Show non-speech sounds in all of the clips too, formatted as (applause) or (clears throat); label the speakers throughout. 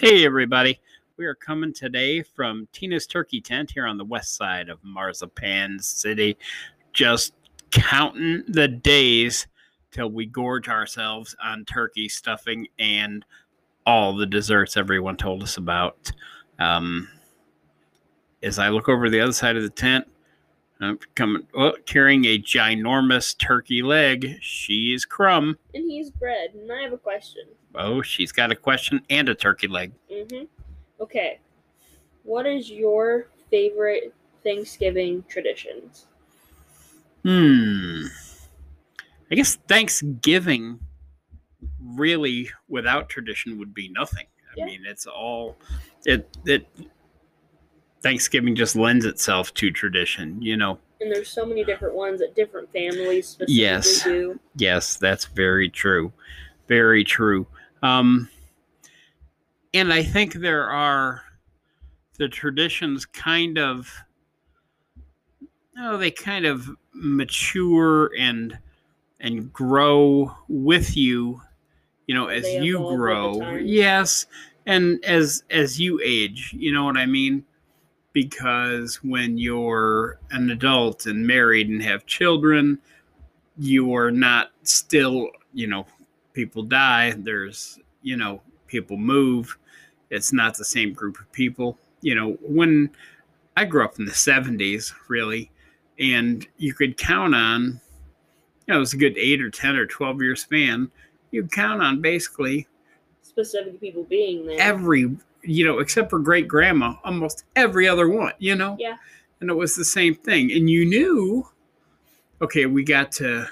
Speaker 1: Hey, everybody. We are coming today from Tina's Turkey Tent here on the west side of Marzipan City. Just counting the days till we gorge ourselves on turkey stuffing and all the desserts everyone told us about. Um, as I look over the other side of the tent, I'm coming, oh, carrying a ginormous turkey leg. She's Crumb.
Speaker 2: And he's bread. And I have a question.
Speaker 1: Oh, she's got a question and a turkey leg.
Speaker 2: Mm-hmm. Okay. What is your favorite Thanksgiving traditions?
Speaker 1: Hmm. I guess Thanksgiving really without tradition would be nothing. I
Speaker 2: Yeah.
Speaker 1: mean, it's all it it Thanksgiving just lends itself to tradition, you know.
Speaker 2: And there's so many different ones that different families specifically
Speaker 1: Yes.
Speaker 2: do.
Speaker 1: Yes, that's very true. Very true. Um and I think there are the traditions kind of oh, they kind of mature and and grow with you, you know, as
Speaker 2: They
Speaker 1: you
Speaker 2: evolve with the
Speaker 1: grow. Yes, and as as you age, you know what I mean? Because when you're an adult and married and have children, you are not still, you know, people die, there's, you know, people move. It's not the same group of people. You know, when I grew up in the 70s, really, and you could count on, you know, it was a good eight or 10 or 12 year span. You'd count on basically
Speaker 2: Specific people being there.
Speaker 1: every, you know, except for great grandma, almost every other one, you know?
Speaker 2: Yeah.
Speaker 1: And it was the same thing. And you knew, okay, we got to,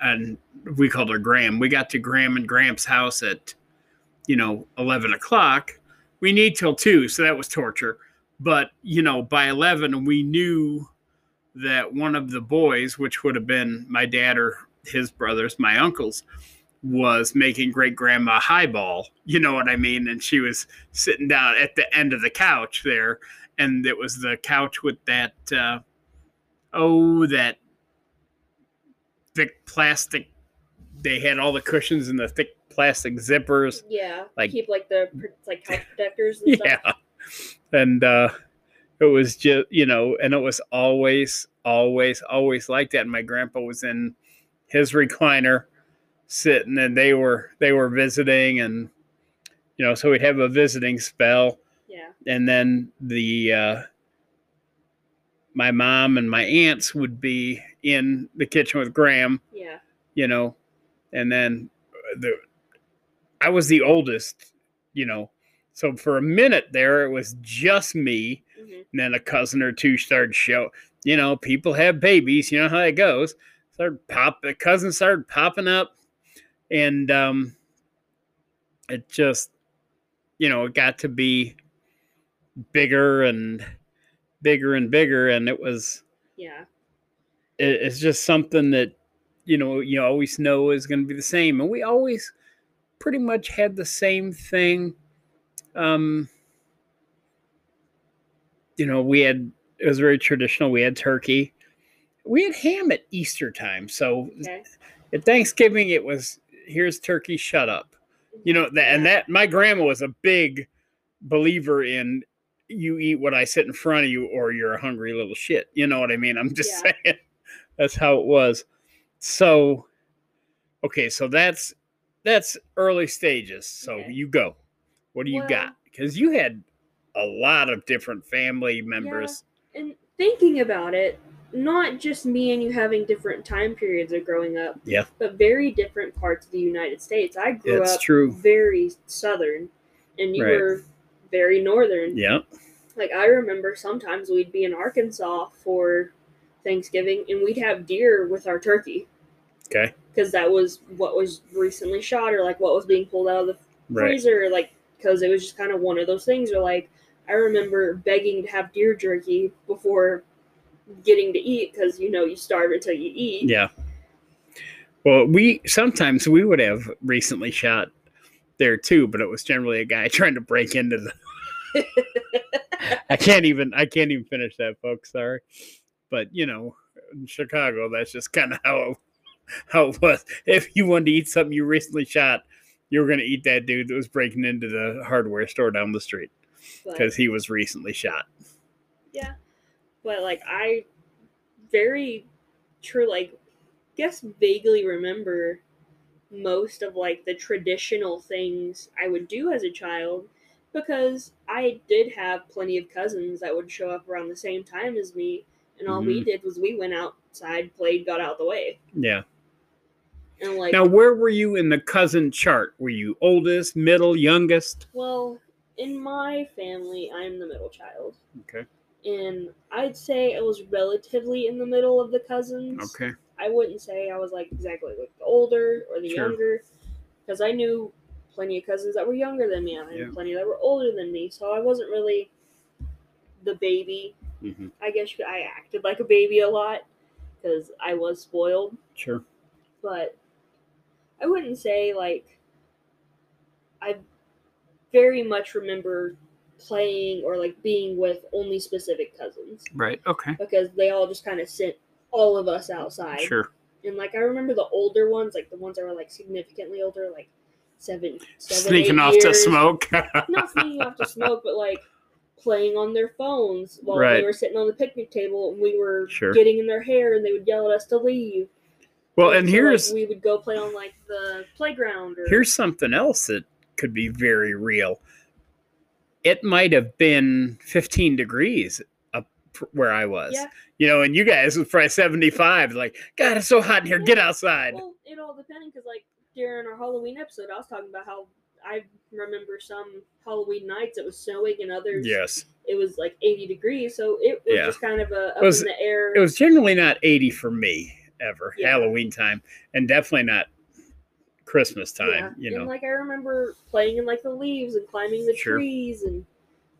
Speaker 1: and we called her Graham, we got to Graham and Gramps' house at, you know, 11 o'clock. We need till two, so that was torture. But, you know, by 11, we knew that one of the boys, which would have been my dad or his brothers, my uncles, was making great grandma highball. You know what I mean? And she was sitting down at the end of the couch there. And it was the couch with that, uh, oh, that thick plastic. They had all the cushions and the thick plastic zippers.
Speaker 2: Yeah.
Speaker 1: Like-
Speaker 2: keep like the like (laughs) couch protectors and
Speaker 1: Yeah.
Speaker 2: stuff.
Speaker 1: And uh, it was just, you know, and it was always, always, always like that. And my grandpa was in his recliner sitting and they were they were visiting and you know so we'd have a visiting spell.
Speaker 2: Yeah.
Speaker 1: and then the uh my mom and my aunts would be in the kitchen with graham
Speaker 2: Yeah.
Speaker 1: you know and then the i was the oldest you know. So for a minute there it was just me.
Speaker 2: Hmm
Speaker 1: and then a cousin or two started show you know people have babies you know how it goes. Started pop the cousins started popping up and um it just you know it got to be bigger and bigger and bigger and it was
Speaker 2: Yeah.
Speaker 1: it, it's just something that you know you always know is going to be the same and we always pretty much had the same thing um you know we had it was very traditional we had turkey we had ham at easter time so
Speaker 2: Okay.
Speaker 1: at thanksgiving it was here's turkey shut up. You know that and that my grandma was a big believer in you eat what i sit in front of you or you're a hungry little shit. You know what i mean? I'm just
Speaker 2: Yeah. (laughs)
Speaker 1: saying that's how it was. So okay so that's that's early stages. So
Speaker 2: Okay.
Speaker 1: you go. What do you got? Because you had a lot of different family members.
Speaker 2: And thinking about it, not just me and you having different time periods of growing up,
Speaker 1: Yeah.
Speaker 2: but very different parts of the United States. I grew
Speaker 1: That's
Speaker 2: up
Speaker 1: true.
Speaker 2: very southern, and you
Speaker 1: Right.
Speaker 2: were very northern.
Speaker 1: yeah
Speaker 2: Like I remember sometimes we'd be in Arkansas for Thanksgiving, and we'd have deer with our turkey
Speaker 1: okay
Speaker 2: because that was what was recently shot or like what was being pulled out of the
Speaker 1: right
Speaker 2: freezer, like because it was just kind of one of those things. Or like I remember begging to have deer jerky before getting to eat because you know you starve until you eat.
Speaker 1: Yeah. Well, we sometimes we would have recently shot there too, but it was generally a guy (laughs) trying to break into the. (laughs) I can't even. I can't even finish that, folks. Sorry, but you know, in Chicago, that's just kind of how how it was. If you wanted to eat something you recently shot, you were going to eat that dude that was breaking into the hardware store down the street because he was recently shot.
Speaker 2: yeah, but like I very true like guess vaguely remember most of like the traditional things I would do as a child because I did have plenty of cousins that would show up around the same time as me and all we
Speaker 1: Mhm.
Speaker 2: did was we went outside, played, got out the way.
Speaker 1: Yeah.
Speaker 2: And like
Speaker 1: Now, where were you in the cousin chart? Were you oldest, middle, youngest?
Speaker 2: well, in my family, I'm the middle child.
Speaker 1: Okay.
Speaker 2: And I'd say I was relatively in the middle of the cousins.
Speaker 1: Okay.
Speaker 2: I wouldn't say I was like exactly like the older or the
Speaker 1: Sure.
Speaker 2: younger, because I knew plenty of cousins that were younger than me, and I knew
Speaker 1: Yeah.
Speaker 2: plenty that were older than me. So I wasn't really the baby.
Speaker 1: hmm
Speaker 2: I guess I acted like a baby a lot because I was spoiled,
Speaker 1: Sure.
Speaker 2: but I wouldn't say like I very much remember playing or like being with only specific cousins
Speaker 1: Right. Okay.
Speaker 2: because they all just kind of sent all of us outside.
Speaker 1: Sure.
Speaker 2: And like I remember the older ones, like the ones that were like significantly older, like seven, seven
Speaker 1: Sneaking off to smoke. (laughs)
Speaker 2: Not sneaking off to smoke, but like playing on their phones while
Speaker 1: Right.
Speaker 2: they were sitting on the picnic table and we were
Speaker 1: Sure.
Speaker 2: getting in their hair and they would yell at us to leave.
Speaker 1: well, and
Speaker 2: so, like,
Speaker 1: here's
Speaker 2: we would go play on like the playground or
Speaker 1: here's something else that could be very real. It might have been 15 degrees up where I was.
Speaker 2: Yeah.
Speaker 1: You know, and you guys was probably 75. Like, God, it's so hot in here. Get outside.
Speaker 2: Well, it all depending because like during our Halloween episode, I was talking about how I remember some Halloween nights it was snowing and others
Speaker 1: Yes.
Speaker 2: it was like 80 degrees, so it was
Speaker 1: Yeah.
Speaker 2: just kind of a up
Speaker 1: was-
Speaker 2: in the air.
Speaker 1: It was generally not 80 for me ever,
Speaker 2: Yeah.
Speaker 1: Halloween time, and definitely not Christmas time,
Speaker 2: yeah.
Speaker 1: you know.
Speaker 2: And like I remember playing in like the leaves and climbing the
Speaker 1: Sure.
Speaker 2: trees, and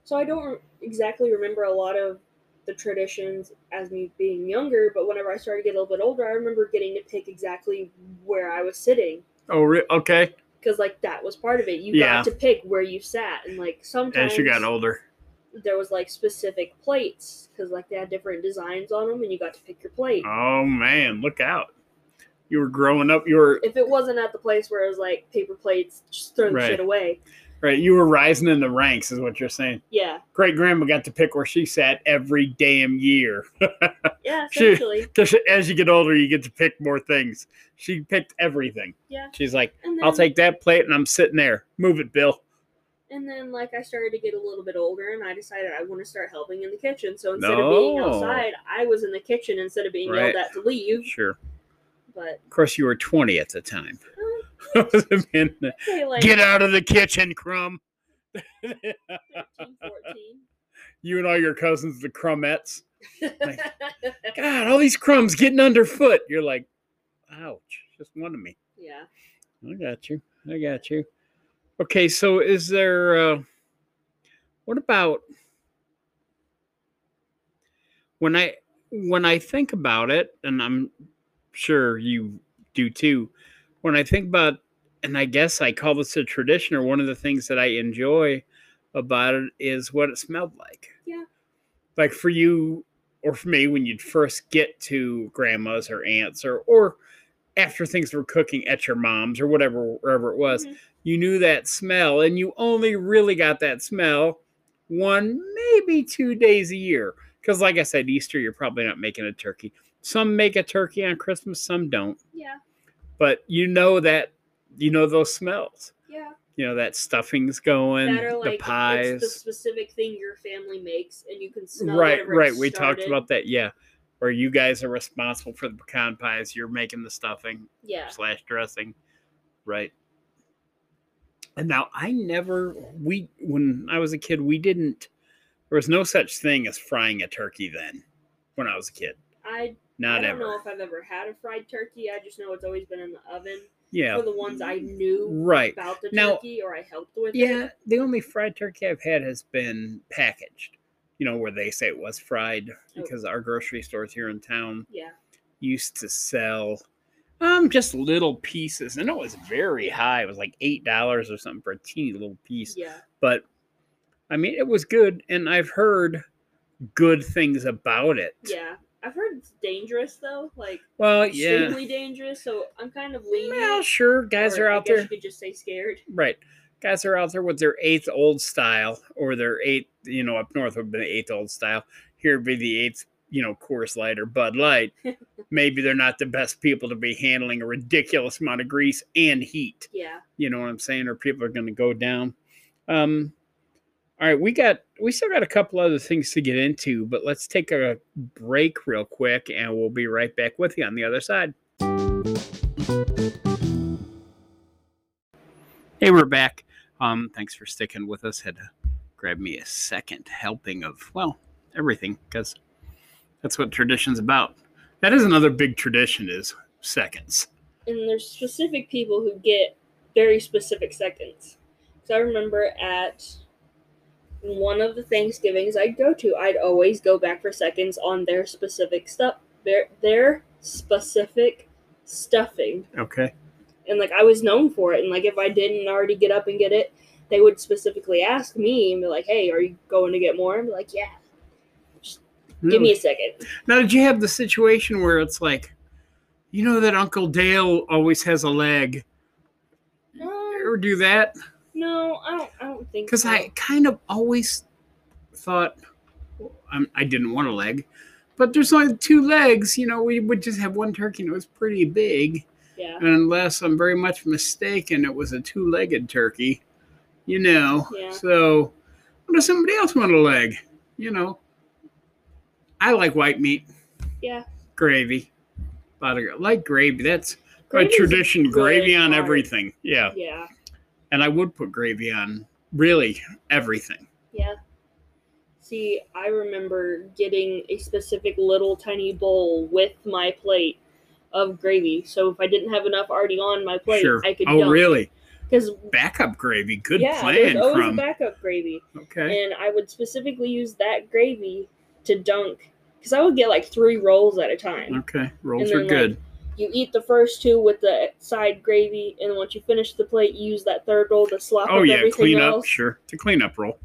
Speaker 2: so I don't exactly remember a lot of the traditions as me being younger. But whenever I started to get a little bit older, I remember getting to pick exactly where I was sitting.
Speaker 1: oh, re- okay.
Speaker 2: Because like that was part of it. You
Speaker 1: Yeah.
Speaker 2: got to pick where you sat, and like sometimes
Speaker 1: As you got older.
Speaker 2: there was like specific plates because like they had different designs on them, and you got to pick your plate.
Speaker 1: Oh, man, look out. You were growing up, you were,
Speaker 2: if it wasn't at the place where it was like paper plates, just throw the
Speaker 1: Right.
Speaker 2: shit away.
Speaker 1: right, you were rising in the ranks, is what you're saying.
Speaker 2: Yeah,
Speaker 1: Great grandma got to pick where she sat every damn year. (laughs)
Speaker 2: yeah, essentially.
Speaker 1: Because as you get older, you get to pick more things. She picked everything.
Speaker 2: Yeah.
Speaker 1: She's like,
Speaker 2: then,
Speaker 1: I'll take that plate and I'm sitting there. Move it, Bill.
Speaker 2: And then, like, I started to get a little bit older, and I decided I want to start helping in the kitchen. So instead of being outside, I was in the kitchen instead of being
Speaker 1: Right.
Speaker 2: yelled at to leave.
Speaker 1: Sure.
Speaker 2: But
Speaker 1: Of course, you were 20 at the time. (laughs) (laughs) (laughs)
Speaker 2: uh,
Speaker 1: Man,
Speaker 2: hey, like
Speaker 1: Get out of the kitchen, Crumb.
Speaker 2: 13, 14.
Speaker 1: you and all your cousins, the Crumettes. God, all these crumbs getting underfoot. You're like, ouch, just one of me.
Speaker 2: yeah.
Speaker 1: I got you. I got you. Okay, so is there, uh, what about when I, when I think about it, and I'm sure you do too, when I think about, and I guess I call this a tradition or one of the things that I enjoy about it is what it smelled like.
Speaker 2: Yeah.
Speaker 1: Like for you or for me, when you'd first get to grandma's or aunts or, or after things were cooking at your mom's or whatever, wherever it was,
Speaker 2: Mhm.
Speaker 1: you knew that smell and you only really got that smell one, maybe two days a year. Because, like I said, Easter, you're probably not making a turkey. Some make a turkey on Christmas, some don't.
Speaker 2: Yeah.
Speaker 1: But you know that, you know those smells.
Speaker 2: Yeah.
Speaker 1: You know that stuffing's going,
Speaker 2: that like
Speaker 1: the pies.
Speaker 2: it's the specific thing your family makes, and you can smell
Speaker 1: right,
Speaker 2: it
Speaker 1: right. We talked about that. Yeah. Where you guys are responsible for the pecan pies. You're making the stuffing
Speaker 2: Yeah.
Speaker 1: slash dressing. Right. And now I never we when I was a kid, we didn't there was no such thing as frying a turkey then when I was a kid.
Speaker 2: I
Speaker 1: Not
Speaker 2: I don't
Speaker 1: ever.
Speaker 2: know if I've ever had a fried turkey. I just know it's always been in the oven
Speaker 1: yeah.
Speaker 2: for the ones I knew
Speaker 1: Right.
Speaker 2: about the
Speaker 1: Now-
Speaker 2: turkey or I helped with.
Speaker 1: Yeah,
Speaker 2: it.
Speaker 1: the only fried turkey I've had has been packaged. You know, where they say it was fried
Speaker 2: Oh.
Speaker 1: because our grocery stores here in town
Speaker 2: Yeah.
Speaker 1: used to sell um just little pieces and it was very high. It was like eight dollars or something for a teeny little piece.
Speaker 2: Yeah.
Speaker 1: But I mean it was good and I've heard good things about it.
Speaker 2: Yeah. I've heard it's dangerous though, like
Speaker 1: Well, yeah.
Speaker 2: extremely dangerous. So I'm kind of leaning.
Speaker 1: Well, sure. Guys
Speaker 2: or
Speaker 1: are
Speaker 2: I
Speaker 1: out
Speaker 2: guess
Speaker 1: there.
Speaker 2: You could just say scared.
Speaker 1: Right. Guys are out there with their eighth old style or their eighth, you know, up north would be the eighth old style. Here would be the eighth, you know, Coors Light or Bud Light. (laughs) Maybe they're not the best people to be handling a ridiculous amount of grease and heat.
Speaker 2: Yeah.
Speaker 1: You know what I'm saying? Or people are going to go down. Um, all right, we got we still got a couple other things to get into, but let's take a break real quick, and we'll be right back with you on the other side. Hey, we're back. Um, thanks for sticking with us. Had to grab me a second helping of well everything because that's what tradition's about. That is another big tradition is seconds.
Speaker 2: and there's specific people who get very specific seconds. So I remember at one of the Thanksgivings I'd go to, I'd always go back for seconds on their specific stuff, their their specific stuffing,
Speaker 1: Okay.
Speaker 2: and like I was known for it. And like if I didn't already get up and get it, they would specifically ask me and be like, "Hey, are you going to get more?" And be like, "Yeah, give me a second.
Speaker 1: Now, did you have the situation where it's like, you know that Uncle Dale always has a leg?
Speaker 2: Um,
Speaker 1: Ever do that?
Speaker 2: No, I don't. I don't think
Speaker 1: Because
Speaker 2: so.
Speaker 1: I kind of always thought um, I didn't want a leg, but there's only two legs. You know, we would just have one turkey and it was pretty big.
Speaker 2: yeah.
Speaker 1: And unless I'm very much mistaken, it was a two legged turkey, you know.
Speaker 2: Yeah.
Speaker 1: So, what does somebody else want a leg? You know, I like white meat,
Speaker 2: Yeah.
Speaker 1: gravy. A lot of like gravy. That's
Speaker 2: Gravy's
Speaker 1: a tradition. Gravy on
Speaker 2: hard.
Speaker 1: everything. Yeah.
Speaker 2: Yeah.
Speaker 1: And I would put gravy on really everything.
Speaker 2: Yeah. See, I remember getting a specific little tiny bowl with my plate of gravy. So if I didn't have enough already on my plate,
Speaker 1: sure.
Speaker 2: I could
Speaker 1: oh, really?
Speaker 2: Because
Speaker 1: Backup gravy. Good
Speaker 2: yeah,
Speaker 1: plan,
Speaker 2: there's always a backup gravy,
Speaker 1: Okay.
Speaker 2: and I would specifically use that gravy to dunk. Because I would get like three rolls at a time.
Speaker 1: Okay. Rolls are good.
Speaker 2: like, You eat the first two with the side gravy, and once you finish the plate, you use that third roll to slop
Speaker 1: oh
Speaker 2: up
Speaker 1: yeah,
Speaker 2: everything
Speaker 1: clean up. Sure. To clean up roll.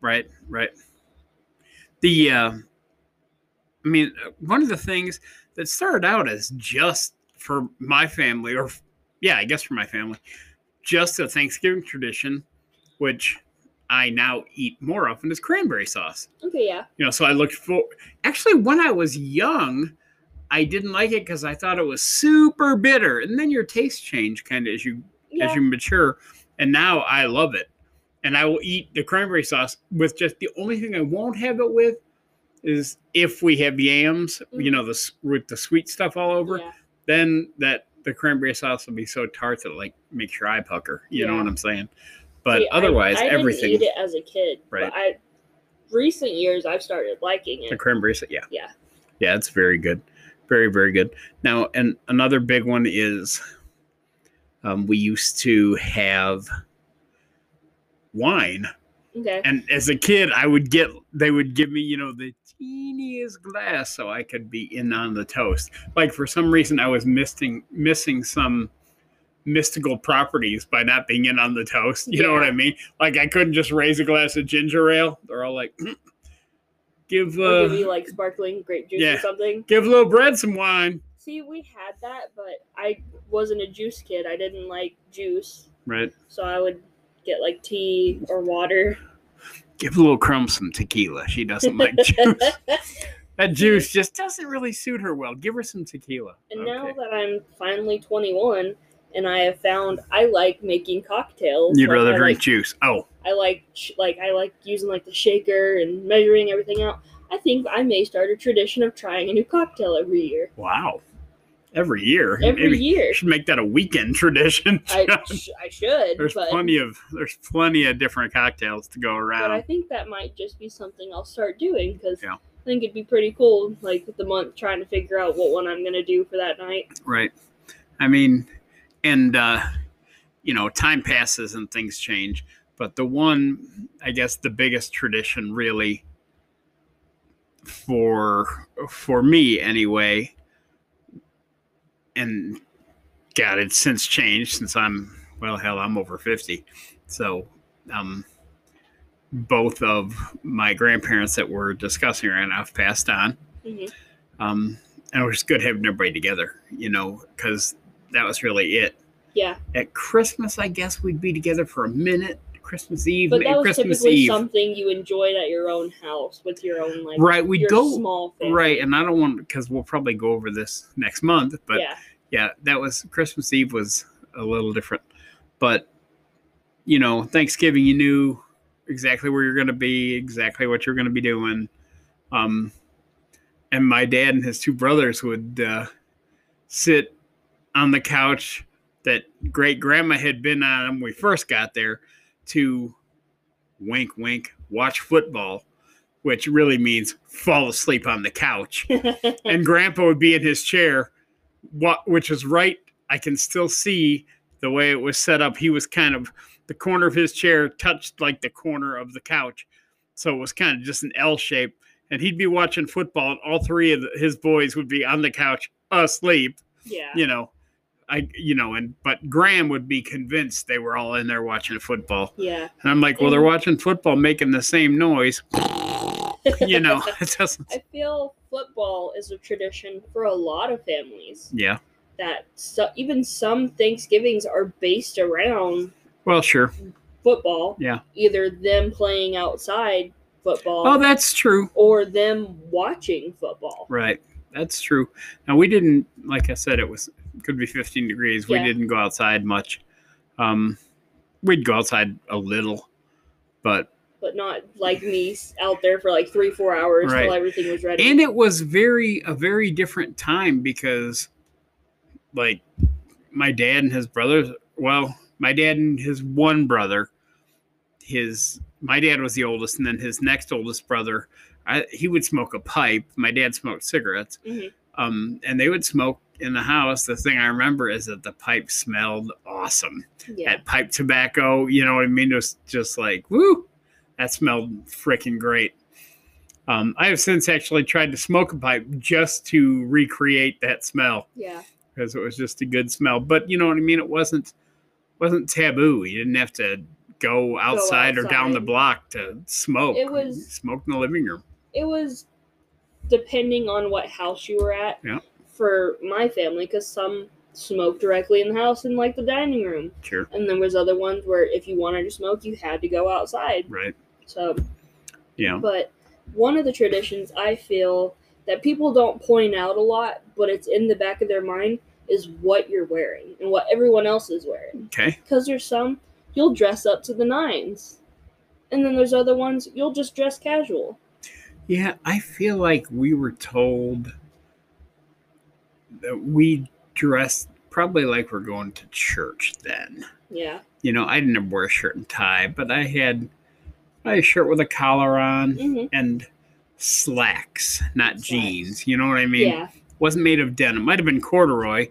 Speaker 1: Right. Right. The. Uh, I mean, one of the things that started out as just for my family, or yeah, I guess for my family, just a Thanksgiving tradition, which I now eat more often, is cranberry sauce.
Speaker 2: Okay, yeah.
Speaker 1: you know so i looked for actually when i was young i didn't like it because i thought it was super bitter and then your taste change kind of as you
Speaker 2: Yeah.
Speaker 1: as you mature and now i love it and i will eat the cranberry sauce with just the only thing i won't have it with is if we have yams you mm. know the with the sweet stuff all over
Speaker 2: yeah.
Speaker 1: then that the cranberry sauce will be so tart that it like makes your eye pucker you know what i'm saying but
Speaker 2: See, I-
Speaker 1: otherwise
Speaker 2: I,
Speaker 1: everything
Speaker 2: didn't eat it as a kid,
Speaker 1: Right.
Speaker 2: But I, recent years, I've started liking it.
Speaker 1: The cranberry sauce, yeah.
Speaker 2: Yeah.
Speaker 1: Yeah, it's very good. Very, very good. Now, and another big one is um, we used to have wine.
Speaker 2: Okay.
Speaker 1: And as a kid, I would get, they would give me, you know, the teeniest glass so I could be in on the toast. Like for some reason, I was missing, missing some mystical properties by not being in on the toast. You know what I mean? Like I couldn't just raise a glass of ginger ale. They're all like, "Mm, (clears throat) give, uh,
Speaker 2: give you like sparkling grape juice
Speaker 1: yeah.
Speaker 2: or something.
Speaker 1: give little bread some wine.
Speaker 2: See, we had that, but I wasn't a juice kid. I didn't like juice,
Speaker 1: Right.
Speaker 2: so I would get like tea or water.
Speaker 1: Give little crumb some tequila. She doesn't like (laughs) juice. That juice just doesn't really suit her well. Give her some tequila.
Speaker 2: And now that I'm finally 21 and I have found I like making cocktails.
Speaker 1: You'd
Speaker 2: like,
Speaker 1: rather
Speaker 2: I
Speaker 1: drink
Speaker 2: like,
Speaker 1: juice. Oh,
Speaker 2: I like sh- like I like using like the shaker and measuring everything out. I think I may start a tradition of trying a new cocktail every year.
Speaker 1: wow. Every year.
Speaker 2: Every
Speaker 1: Maybe
Speaker 2: year.
Speaker 1: should make that a weekend (laughs) tradition.
Speaker 2: I, sh- I should,
Speaker 1: there's
Speaker 2: but,
Speaker 1: plenty of there's plenty of different cocktails to go around.
Speaker 2: but I think that might just be something I'll start doing because
Speaker 1: Yeah.
Speaker 2: I think it'd be pretty cool, like the month trying to figure out what one I'm gonna do for that night.
Speaker 1: Right. I mean, and uh, you know, time passes and things change. But the one, I guess, the biggest tradition, really, for for me anyway, and God, it's since changed since I'm well, hell, I'm over fifty, so um, both of my grandparents that we're discussing right now have passed on.
Speaker 2: hmm
Speaker 1: Um, and it was good having everybody together, you know, because that was really it.
Speaker 2: Yeah,
Speaker 1: At Christmas, I guess we'd be together for a minute. Christmas Eve,
Speaker 2: but that was
Speaker 1: Christmas
Speaker 2: typically
Speaker 1: Eve,
Speaker 2: something you enjoyed at your own house with your own like
Speaker 1: right? We'd go
Speaker 2: small family.
Speaker 1: right, and I don't want because we'll probably go over this next month, but
Speaker 2: yeah,
Speaker 1: yeah, that was Christmas Eve was a little different. But you know, Thanksgiving you knew exactly where you're gonna be, exactly what you're gonna be doing. Um and my dad and his two brothers would uh, sit on the couch that great grandma had been on when we first got there to wink wink watch football which really means fall asleep on the couch. (laughs) And grandpa would be in his chair what which is right i can still see the way it was set up. He was kind of the corner of his chair touched like the corner of the couch. So it was kind of just an l shape. And he'd be watching football and all three of the, his boys would be on the couch asleep
Speaker 2: yeah.
Speaker 1: you know i you know and but graham would be convinced they were all in there watching football
Speaker 2: Yeah.
Speaker 1: and i'm like well they're watching football making the same noise (laughs) you know it doesn't
Speaker 2: I feel football is a tradition for a lot of families.
Speaker 1: yeah
Speaker 2: That so, even some Thanksgivings are based around
Speaker 1: well sure
Speaker 2: football.
Speaker 1: Yeah.
Speaker 2: Either them playing outside football
Speaker 1: oh that's true
Speaker 2: or them watching football.
Speaker 1: Right. That's true. Now we didn't like I said it was could be 15 degrees. We didn't go outside much. Um we'd go outside a little, but
Speaker 2: But not like me out there for like three, four hours
Speaker 1: Right.
Speaker 2: till everything was ready.
Speaker 1: and it was very a very different time because like my dad and his brothers, well, my dad and his one brother, his my dad was the oldest and then his next oldest brother, I, he would smoke a pipe. My dad smoked cigarettes.
Speaker 2: Mhm.
Speaker 1: Um, and they would smoke in the house. The thing I remember is that the pipe smelled awesome.
Speaker 2: yeah.
Speaker 1: That pipe tobacco, you know what I mean? It was just like, woo, that smelled freaking great. Um, I have since actually tried to smoke a pipe just to recreate that smell
Speaker 2: Yeah.
Speaker 1: because it was just a good smell. But you know what I mean? It wasn't wasn't taboo. You didn't have to go outside, or down the block to smoke.
Speaker 2: It was-
Speaker 1: smoke in the living room.
Speaker 2: It was depending on what house you were at.
Speaker 1: Yeah.
Speaker 2: For my family, because some smoked directly in the house in like the dining room,
Speaker 1: Sure,
Speaker 2: and then was other ones where if you wanted to smoke, you had to go outside.
Speaker 1: right?
Speaker 2: So,
Speaker 1: Yeah,
Speaker 2: but one of the traditions I feel that people don't point out a lot, but it's in the back of their mind, is what you're wearing and what everyone else is wearing.
Speaker 1: okay.
Speaker 2: Because there's some you'll dress up to the nines, and then there's other ones you'll just dress casual.
Speaker 1: Yeah, I feel like we were told that we dressed probably like we're going to church then.
Speaker 2: Yeah.
Speaker 1: You know, I didn't wear a shirt and tie, but I had I had a shirt with a collar on
Speaker 2: hmm
Speaker 1: and slacks, not
Speaker 2: Slacks.
Speaker 1: jeans. You know what I mean?
Speaker 2: yeah.
Speaker 1: Wasn't made of denim. Might have been corduroy.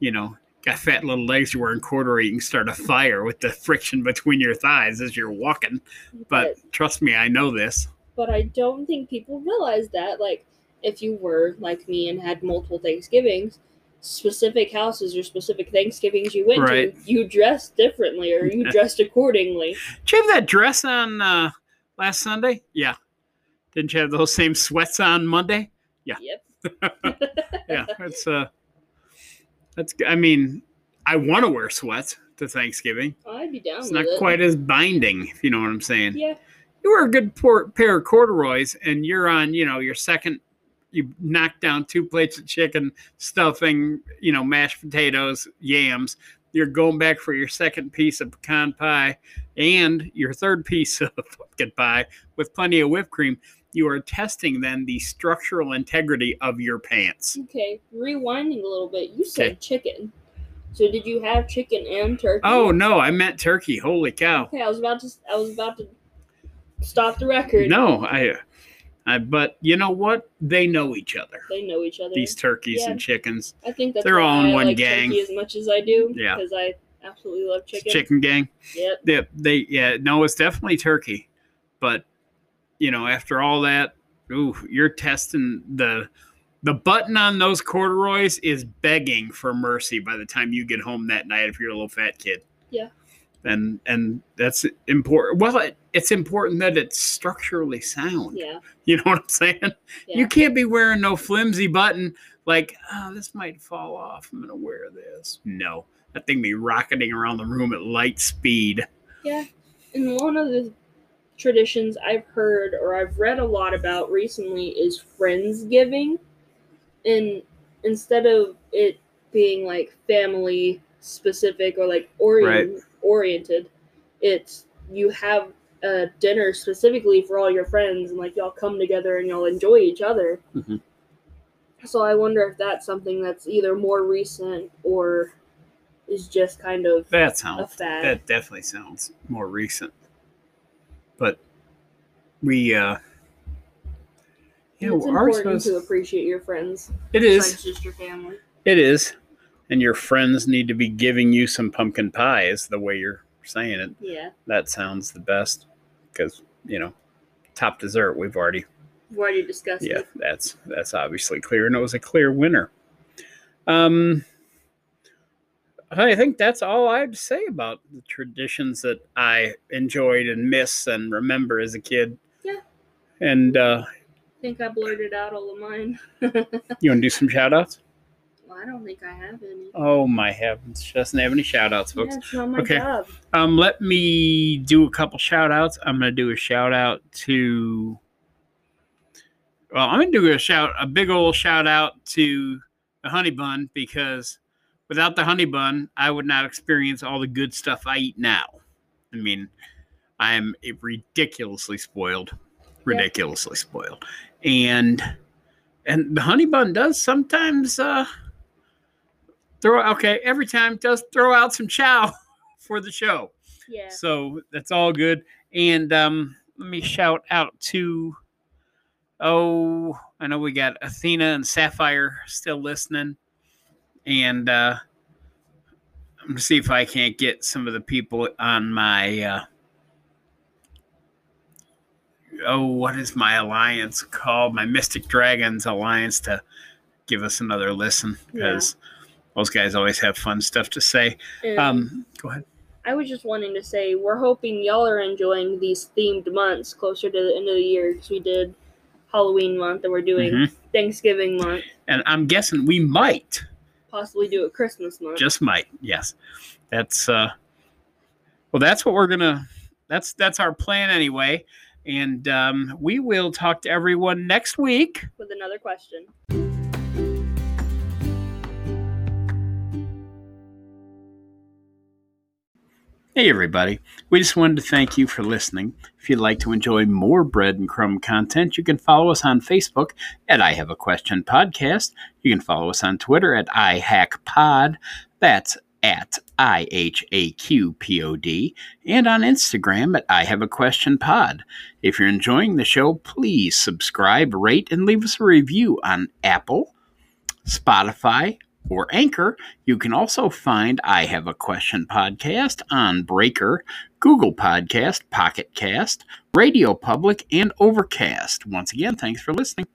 Speaker 1: You know, got fat little legs. You're wearing corduroy. You can start a fire with the friction between your thighs as you're walking. But trust me, I know this.
Speaker 2: But I don't think people realize that. Like, if you were like me and had multiple Thanksgivings, specific houses or specific Thanksgivings you went
Speaker 1: Right.
Speaker 2: to, you dressed differently or you dressed accordingly.
Speaker 1: Did you have that dress on uh, last Sunday? Yeah. Didn't you have those same sweats on Monday? Yeah.
Speaker 2: Yep. (laughs)
Speaker 1: Yeah, that's uh, that's. I mean, I want to wear sweats to Thanksgiving.
Speaker 2: I'd be down
Speaker 1: It's not
Speaker 2: it.
Speaker 1: quite as binding, if you know what I'm saying.
Speaker 2: Yeah.
Speaker 1: You wear a good pair of corduroys, and you're on, you know, your second. You knock down two plates of chicken, stuffing, you know, mashed potatoes, yams. You're going back for your second piece of pecan pie and your third piece (laughs) of pumpkin pie with plenty of whipped cream. You are testing then the structural integrity of your pants.
Speaker 2: Okay, rewinding a little bit. You said
Speaker 1: Okay.
Speaker 2: chicken. So did you have chicken and turkey?
Speaker 1: Oh no, I meant turkey. Holy cow!
Speaker 2: Okay, I was about to. I was about to stop the record.
Speaker 1: No, I, I. But you know what? They know each other.
Speaker 2: They know each other.
Speaker 1: These turkeys
Speaker 2: Yeah.
Speaker 1: and chickens,
Speaker 2: I think that's
Speaker 1: they're all in
Speaker 2: I
Speaker 1: one
Speaker 2: like
Speaker 1: gang.
Speaker 2: as much as I do.
Speaker 1: Yeah.
Speaker 2: Because I absolutely love chicken.
Speaker 1: chicken gang.
Speaker 2: Yep.
Speaker 1: They, they, yeah, no, it's definitely turkey. But you know, after all that, ooh, you're testing the. The button on those corduroys is begging for mercy by the time you get home that night if you're a little fat kid.
Speaker 2: Yeah.
Speaker 1: And and that's important. Well, it, it's important that it's structurally sound.
Speaker 2: Yeah.
Speaker 1: You know what I'm saying?
Speaker 2: Yeah.
Speaker 1: You can't be wearing no flimsy button like, oh, this might fall off. I'm gonna wear this. No, that thing be rocketing around the room at light speed.
Speaker 2: Yeah. And one of the traditions I've heard or I've read a lot about recently is Friendsgiving. And instead of it being like family specific or like orient, oriented, it's you have a dinner specifically for all your friends and like y'all come together and y'all enjoy each other.
Speaker 1: Mhm.
Speaker 2: So I wonder if that's something that's either more recent or is just kind of
Speaker 1: That
Speaker 2: a
Speaker 1: sounds that definitely sounds more recent. But we uh yeah,
Speaker 2: it's
Speaker 1: ours
Speaker 2: important
Speaker 1: was
Speaker 2: to appreciate your friends
Speaker 1: it is.
Speaker 2: just your family.
Speaker 1: It is. And your friends need to be giving you some pumpkin pie, is the way you're saying it.
Speaker 2: Yeah,
Speaker 1: That sounds the best. Because, you know, top dessert, we've already
Speaker 2: we've already discussed
Speaker 1: yeah,
Speaker 2: it.
Speaker 1: that's that's obviously clear. And it was a clear winner. Um I think that's all I have to say about the traditions that I enjoyed and miss and remember as a kid.
Speaker 2: Yeah.
Speaker 1: And uh
Speaker 2: I think I blurted out all of mine. (laughs)
Speaker 1: you want to do some shout outs?
Speaker 2: I don't think I have any.
Speaker 1: Oh my heavens. She doesn't have any shout outs, folks.
Speaker 2: Yeah, it's not my
Speaker 1: Okay.
Speaker 2: job.
Speaker 1: Um, let me do a couple shout outs. I'm gonna do a shout out to well, I'm gonna do a shout a big old shout out to the honey bun because without the honey bun, I would not experience all the good stuff I eat now. I mean, I am ridiculously spoiled. Ridiculously spoiled. And and the honey bun does sometimes uh throw okay, every time does throw out some chow (laughs) for the show.
Speaker 2: Yeah.
Speaker 1: So that's all good. And um, let me shout out to oh, I know we got Athena and Sapphire still listening. And uh, I'm gonna see if I can't get some of the people on my uh, oh, what is my alliance called? My Mystic Dragons Alliance to give us another listen
Speaker 2: Yeah.
Speaker 1: Those guys always have fun stuff to say. Um, go ahead.
Speaker 2: I was just wanting to say we're hoping y'all are enjoying these themed months closer to the end of the year because we did Halloween month and we're doing
Speaker 1: Mhm.
Speaker 2: Thanksgiving month,
Speaker 1: And I'm guessing we might,
Speaker 2: possibly do a Christmas month.
Speaker 1: just might, yes. That's uh well that's what we're gonna that's that's our plan anyway. And um, we will talk to everyone next week.
Speaker 2: with another question.
Speaker 1: Hey, everybody. We just wanted to thank you for listening. If you'd like to enjoy more Bread and Crumb content, you can follow us on Facebook at I Have a Question Podcast. You can follow us on Twitter at iHAQPod. That's at I H A Q P O D. And on Instagram at I Have a Question Pod. If you're enjoying the show, please subscribe, rate, and leave us a review on Apple, Spotify, or Anchor. You can also find I Have a Question podcast on Breaker, Google Podcast, Pocket Cast, Radio Public, and Overcast. Once again, thanks for listening.